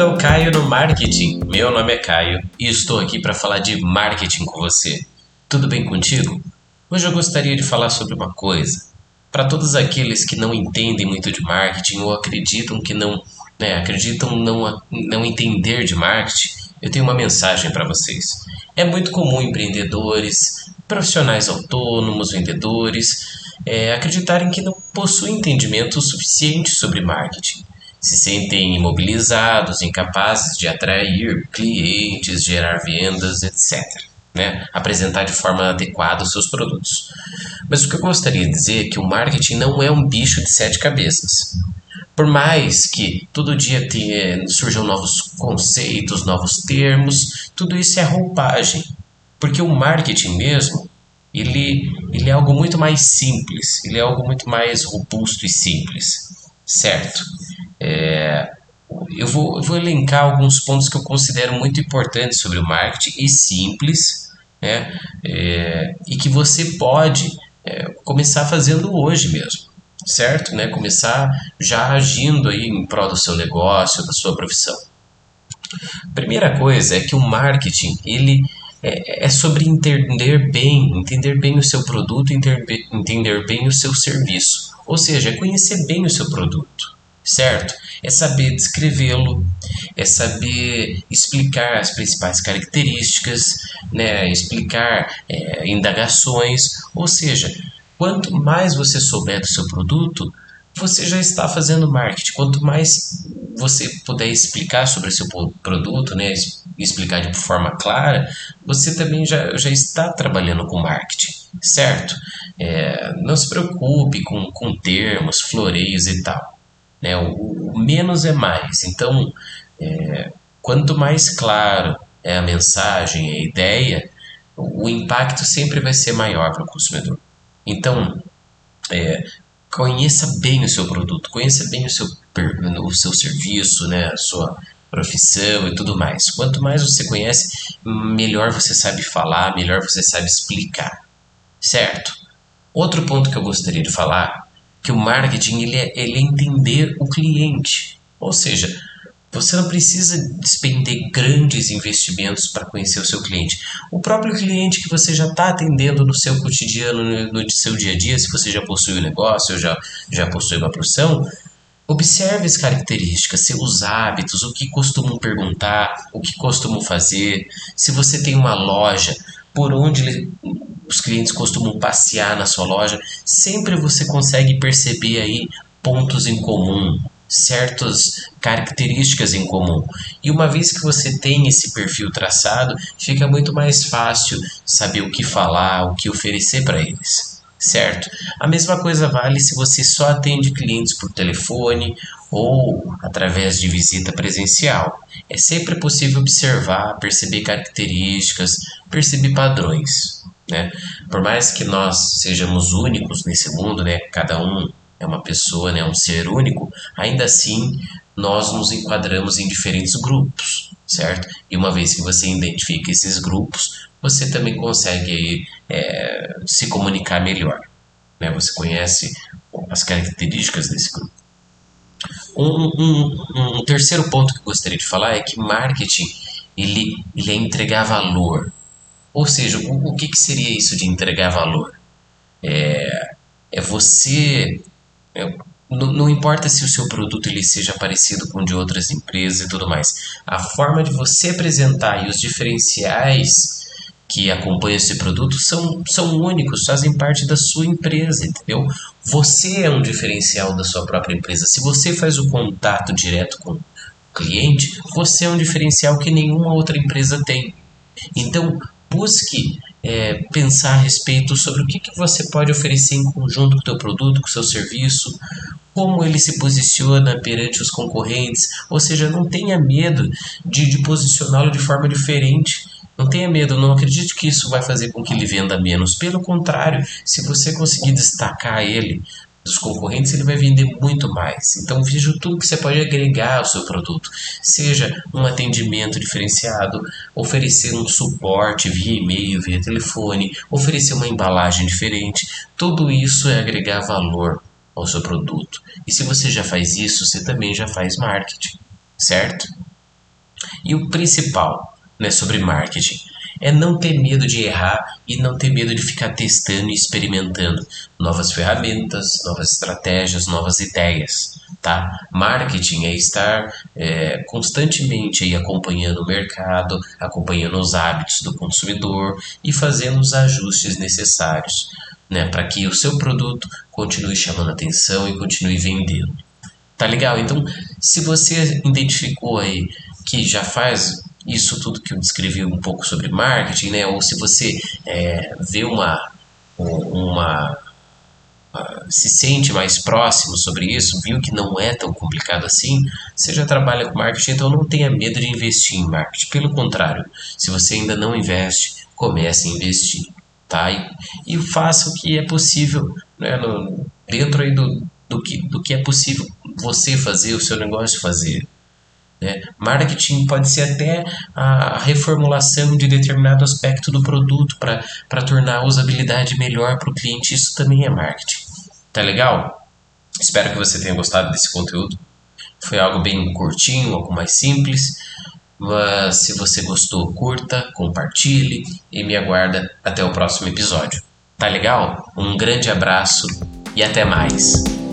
ao Caio no Marketing. Meu nome é Caio e estou aqui para falar de marketing com você. Tudo bem contigo? Hoje eu gostaria de falar sobre uma coisa. Para todos aqueles que não entendem muito de marketing ou acreditam que não, né, acreditam não, não entender de marketing, eu tenho uma mensagem para vocês. É muito comum empreendedores, profissionais autônomos, vendedores, é, acreditarem que não possuem entendimento suficiente sobre marketing se sentem imobilizados, incapazes de atrair clientes, gerar vendas, etc. Né? Apresentar de forma adequada os seus produtos. Mas o que eu gostaria de dizer é que o marketing não é um bicho de sete cabeças. Por mais que todo dia tenha, surjam novos conceitos, novos termos, tudo isso é roupagem. Porque o marketing mesmo, ele, ele é algo muito mais simples, ele é algo muito mais robusto e simples, certo? É, eu, vou, eu vou elencar alguns pontos que eu considero muito importantes sobre o marketing e simples, né? É, e que você pode é, começar fazendo hoje mesmo, certo? Né? Começar já agindo aí em prol do seu negócio, da sua profissão. Primeira coisa é que o marketing ele é, é sobre entender bem, entender bem o seu produto, entender, entender bem o seu serviço. Ou seja, conhecer bem o seu produto certo? É saber descrevê-lo, é saber explicar as principais características, né? explicar é, indagações, ou seja, quanto mais você souber do seu produto, você já está fazendo marketing. Quanto mais você puder explicar sobre o seu produto, né, explicar de forma clara, você também já, já está trabalhando com marketing, certo? É, não se preocupe com, com termos, floreios e tal. Né? O, o menos é mais. Então, é, quanto mais claro é a mensagem, a ideia, o, impacto sempre vai ser maior para o consumidor. Então, é, conheça bem o seu produto, conheça bem o seu, o seu serviço, né? a sua profissão e tudo mais. Quanto mais você conhece, melhor você sabe falar, melhor você sabe explicar, certo? Outro ponto que eu gostaria de falar que o marketing ele é, ele é entender o cliente. Ou seja, você não precisa despender grandes investimentos para conhecer o seu cliente. O próprio cliente que você já está atendendo no seu cotidiano, no, no, seu dia a dia, se você já possui um negócio já, já possui uma profissão, observe as características, seus hábitos, o que costumam perguntar, o que costumam fazer. Se você tem uma loja, por onde os clientes costumam passear na sua loja, sempre você consegue perceber aí pontos em comum, certas características em comum. E uma vez que você tem esse perfil traçado, fica muito mais fácil saber o que falar, o que oferecer para eles. Certo? A mesma coisa vale se você só atende clientes por telefone ou através de visita presencial. É sempre possível observar, perceber características, perceber padrões. Né? Por mais que nós sejamos únicos nesse mundo, né? cada um é uma pessoa, né? um ser único, ainda assim nós nos enquadramos em diferentes grupos, certo? E uma vez que você identifica esses grupos, você também consegue é, se comunicar melhor. Né? Você conhece as características desse grupo. Um, um, um, terceiro ponto que eu gostaria de falar é que marketing ele, ele é entregar valor, ou seja, o, o que, que seria isso de entregar valor? É, é você. É, não, não, importa se o seu produto ele seja parecido com o de outras empresas e tudo mais. A forma de você apresentar e os diferenciais que acompanham esse produto são, são únicos, fazem parte da sua empresa, entendeu? Você é um diferencial da sua própria empresa. Se você faz o contato direto com o cliente, você é um diferencial que nenhuma outra empresa tem. Então, busque é, pensar a respeito sobre o que, que você pode oferecer em conjunto com o teu produto, com o seu serviço, como ele se posiciona perante os concorrentes, ou seja, não tenha medo de, de posicioná-lo de forma diferente. Não tenha medo, não acredite que isso vai fazer com que ele venda menos. Pelo contrário, se você conseguir destacar ele dos concorrentes, ele vai vender muito mais. Então veja tudo que você pode agregar ao seu produto, seja um atendimento diferenciado, oferecer um suporte via e-mail, via telefone, oferecer uma embalagem diferente. Tudo isso é agregar valor ao seu produto. E se você já faz isso, você também já faz marketing, certo? E o principal né, sobre marketing é não ter medo de errar e não ter medo de ficar testando e experimentando novas ferramentas, novas estratégias, novas ideias, tá? Marketing é estar é, constantemente aí acompanhando o mercado, acompanhando os hábitos do consumidor e fazendo os ajustes necessários, né, para que o seu produto continue chamando atenção e continue vendendo. Tá legal? Então, se você identificou aí que já faz isso tudo que eu descrevi um pouco sobre marketing, né? Ou se você é, vê uma, uma se sente mais próximo sobre isso, viu que não é tão complicado assim, você já trabalha com marketing, então não tenha medo de investir em marketing. Pelo contrário, se você ainda não investe, comece a investir, tá? E, e faça o que é possível, né? No, dentro aí do, do, que, do que é possível você fazer, o seu negócio fazer. Né? Marketing pode ser até a reformulação de determinado aspecto do produto para tornar a usabilidade melhor para o cliente. Isso também é marketing. Tá legal? Espero que você tenha gostado desse conteúdo. Foi algo bem curtinho, algo mais simples. Mas se você gostou, curta, compartilhe e me aguarda até o próximo episódio. Tá legal? Um grande abraço e até mais.